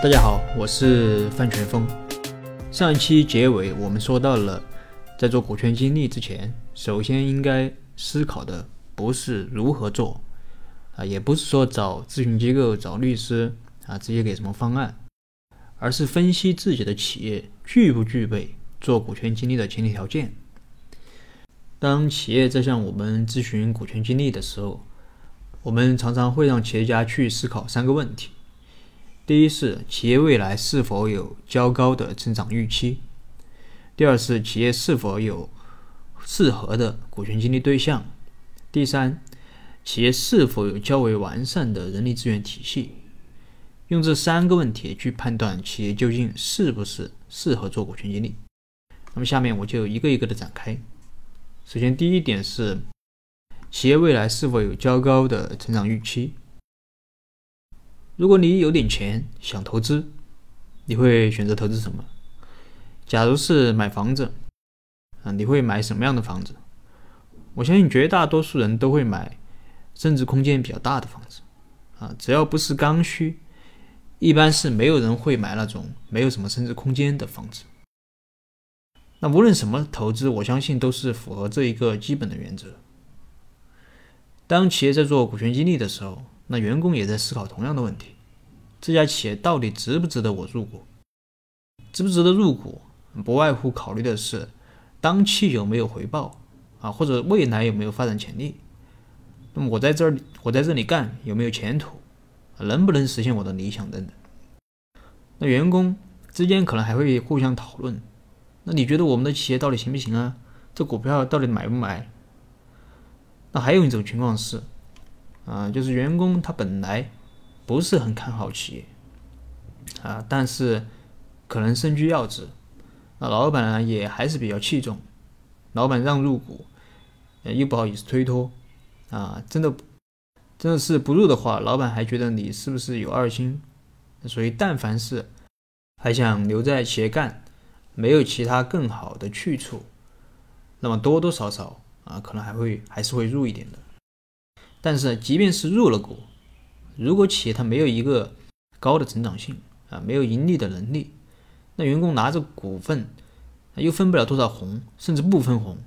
大家好，我是范全峰。上一期结尾我们说到了，在做股权激励之前，首先应该思考的不是如何做，啊，也不是说找咨询机构、找律师啊，直接给什么方案，而是分析自己的企业具不具备做股权激励的前提条件。当企业在向我们咨询股权激励的时候，我们常常会让企业家去思考三个问题。第一是企业未来是否有较高的增长预期，第二是企业是否有适合的股权激励对象，第三，企业是否有较为完善的人力资源体系。用这三个问题去判断企业究竟是不是适合做股权激励。那么下面我就一个一个的展开。首先，第一点是企业未来是否有较高的成长预期。如果你有点钱想投资，你会选择投资什么？假如是买房子，啊，你会买什么样的房子？我相信绝大多数人都会买升值空间比较大的房子，啊，只要不是刚需，一般是没有人会买那种没有什么升值空间的房子。那无论什么投资，我相信都是符合这一个基本的原则。当企业在做股权激励的时候。那员工也在思考同样的问题：这家企业到底值不值得我入股？值不值得入股，不外乎考虑的是当期有没有回报啊，或者未来有没有发展潜力。那么我在这儿，我在这里干有没有前途？能不能实现我的理想等等？那员工之间可能还会互相讨论：那你觉得我们的企业到底行不行啊？这股票到底买不买？那还有一种情况是。啊，就是员工他本来不是很看好企业，啊，但是可能身居要职，那老板呢也还是比较器重，老板让入股，又不好意思推脱，啊，真的真的是不入的话，老板还觉得你是不是有二心？所以但凡是还想留在企业干，没有其他更好的去处，那么多多少少啊，可能还会还是会入一点的。但是，即便是入了股，如果企业它没有一个高的成长性啊，没有盈利的能力，那员工拿着股份又分不了多少红，甚至不分红，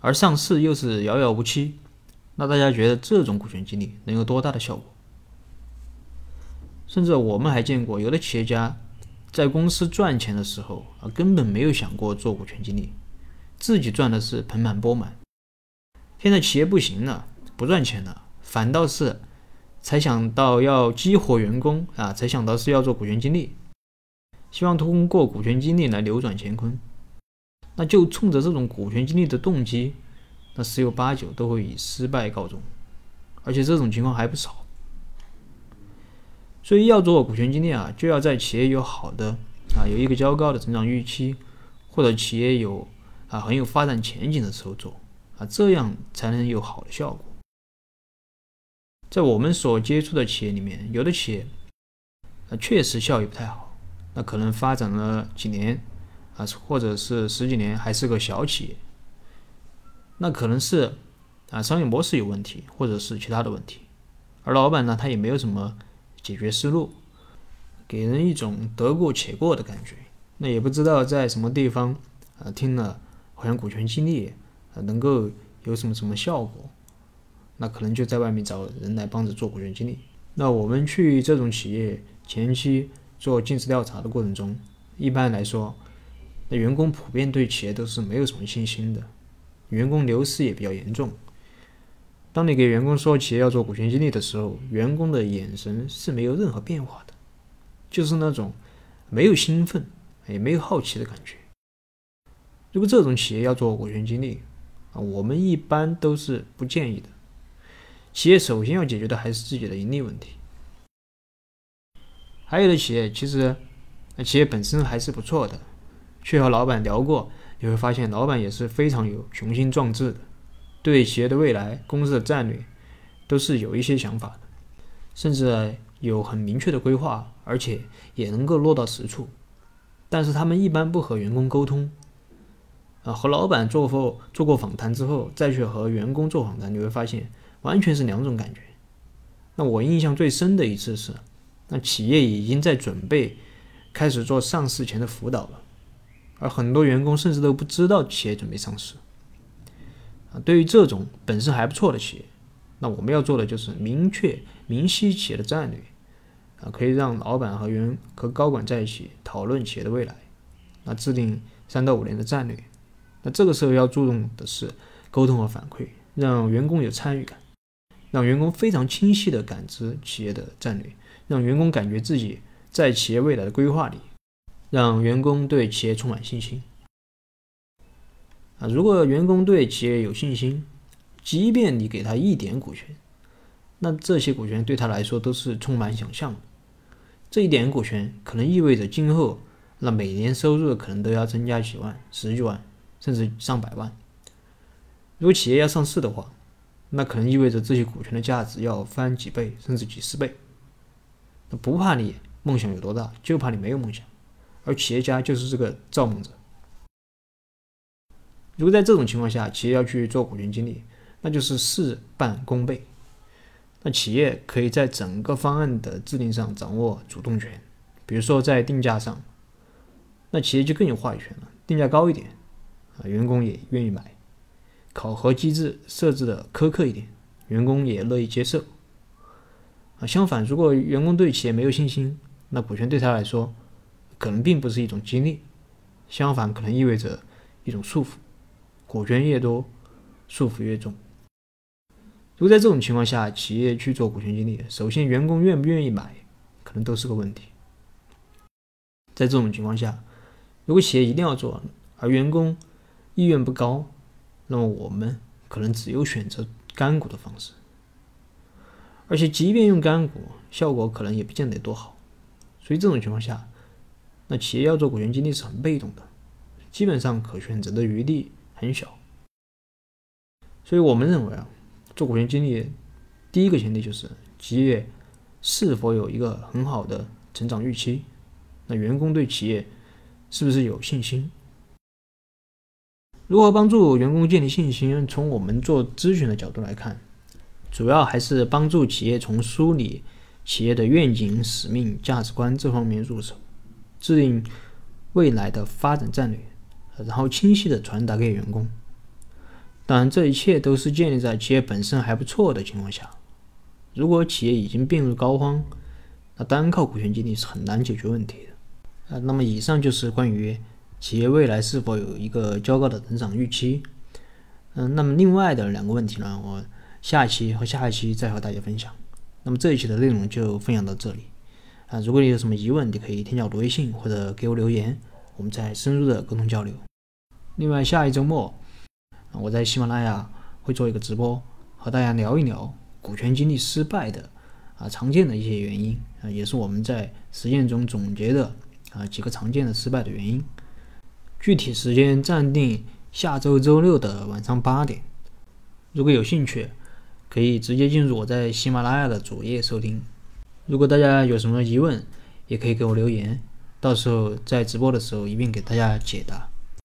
而上市又是遥遥无期，那大家觉得这种股权激励能有多大的效果？甚至我们还见过有的企业家在公司赚钱的时候啊，根本没有想过做股权激励，自己赚的是盆满钵满，现在企业不行了。不赚钱了，反倒是才想到要激活员工啊，才想到是要做股权激励，希望通过股权激励来扭转乾坤。那就冲着这种股权激励的动机，那十有八九都会以失败告终，而且这种情况还不少。所以要做股权激励啊，就要在企业有好的啊，有一个较高的成长预期，或者企业有啊很有发展前景的时候做啊，这样才能有好的效果。在我们所接触的企业里面，有的企业啊确实效益不太好，那可能发展了几年啊，或者是十几年还是个小企业，那可能是啊商业模式有问题，或者是其他的问题，而老板呢他也没有什么解决思路，给人一种得过且过的感觉，那也不知道在什么地方啊听了好像股权激励啊能够有什么什么效果。那可能就在外面找人来帮着做股权激励。那我们去这种企业前期做尽职调查的过程中，一般来说，那员工普遍对企业都是没有什么信心的，员工流失也比较严重。当你给员工说企业要做股权激励的时候，员工的眼神是没有任何变化的，就是那种没有兴奋也没有好奇的感觉。如果这种企业要做股权激励啊，我们一般都是不建议的。企业首先要解决的还是自己的盈利问题。还有的企业其实，企业本身还是不错的，去和老板聊过，你会发现老板也是非常有雄心壮志的，对企业的未来、公司的战略都是有一些想法的，甚至有很明确的规划，而且也能够落到实处。但是他们一般不和员工沟通，啊，和老板做过做过访谈之后，再去和员工做访谈，你会发现。完全是两种感觉。那我印象最深的一次是，那企业已经在准备开始做上市前的辅导了，而很多员工甚至都不知道企业准备上市。啊，对于这种本身还不错的企业，那我们要做的就是明确明晰企业的战略，啊，可以让老板和员和高管在一起讨论企业的未来，那制定三到五年的战略。那这个时候要注重的是沟通和反馈，让员工有参与感，让员工非常清晰地感知企业的战略，让员工感觉自己在企业未来的规划里，让员工对企业充满信心。啊，如果员工对企业有信心，即便你给他一点股权，那这些股权对他来说都是充满想象的。这一点股权可能意味着今后那每年收入可能都要增加几万、十几万。甚至上百万。如果企业要上市的话，那可能意味着这些股权的价值要翻几倍，甚至几十倍。那不怕你梦想有多大，就怕你没有梦想。而企业家就是这个造梦者。如果在这种情况下，企业要去做股权激励，那就是事半功倍。那企业可以在整个方案的制定上掌握主动权，比如说在定价上，那企业就更有话语权了，定价高一点。啊，员工也愿意买，考核机制设置的苛刻一点，员工也乐意接受。啊，相反，如果员工对企业没有信心，那股权对他来说可能并不是一种激励，相反，可能意味着一种束缚。股权越多，束缚越重。如果在这种情况下，企业去做股权激励，首先员工愿不愿意买，可能都是个问题。在这种情况下，如果企业一定要做，而员工意愿不高，那么我们可能只有选择干股的方式，而且即便用干股，效果可能也不见得多好。所以这种情况下，那企业要做股权激励是很被动的，基本上可选择的余地很小。所以我们认为啊，做股权激励第一个前提就是企业是否有一个很好的成长预期，那员工对企业是不是有信心？如何帮助员工建立信心？从我们做咨询的角度来看，主要还是帮助企业从梳理企业的愿景、使命、价值观这方面入手，制定未来的发展战略，然后清晰的传达给员工。当然，这一切都是建立在企业本身还不错的情况下。如果企业已经病入膏肓，那单靠股权激励是很难解决问题的。啊，那么以上就是关于。企业未来是否有一个较高的增长预期？嗯，那么另外的两个问题呢，我下一期和下一期再和大家分享。那么这一期的内容就分享到这里啊。如果你有什么疑问，你可以添加我的微信或者给我留言，我们再深入的沟通交流。另外，下一周末我在喜马拉雅会做一个直播，和大家聊一聊股权激励失败的啊常见的一些原因啊，也是我们在实践中总结的啊几个常见的失败的原因。具体时间暂定下周周六的晚上八点。如果有兴趣，可以直接进入我在喜马拉雅的主页收听。如果大家有什么疑问，也可以给我留言，到时候在直播的时候一并给大家解答。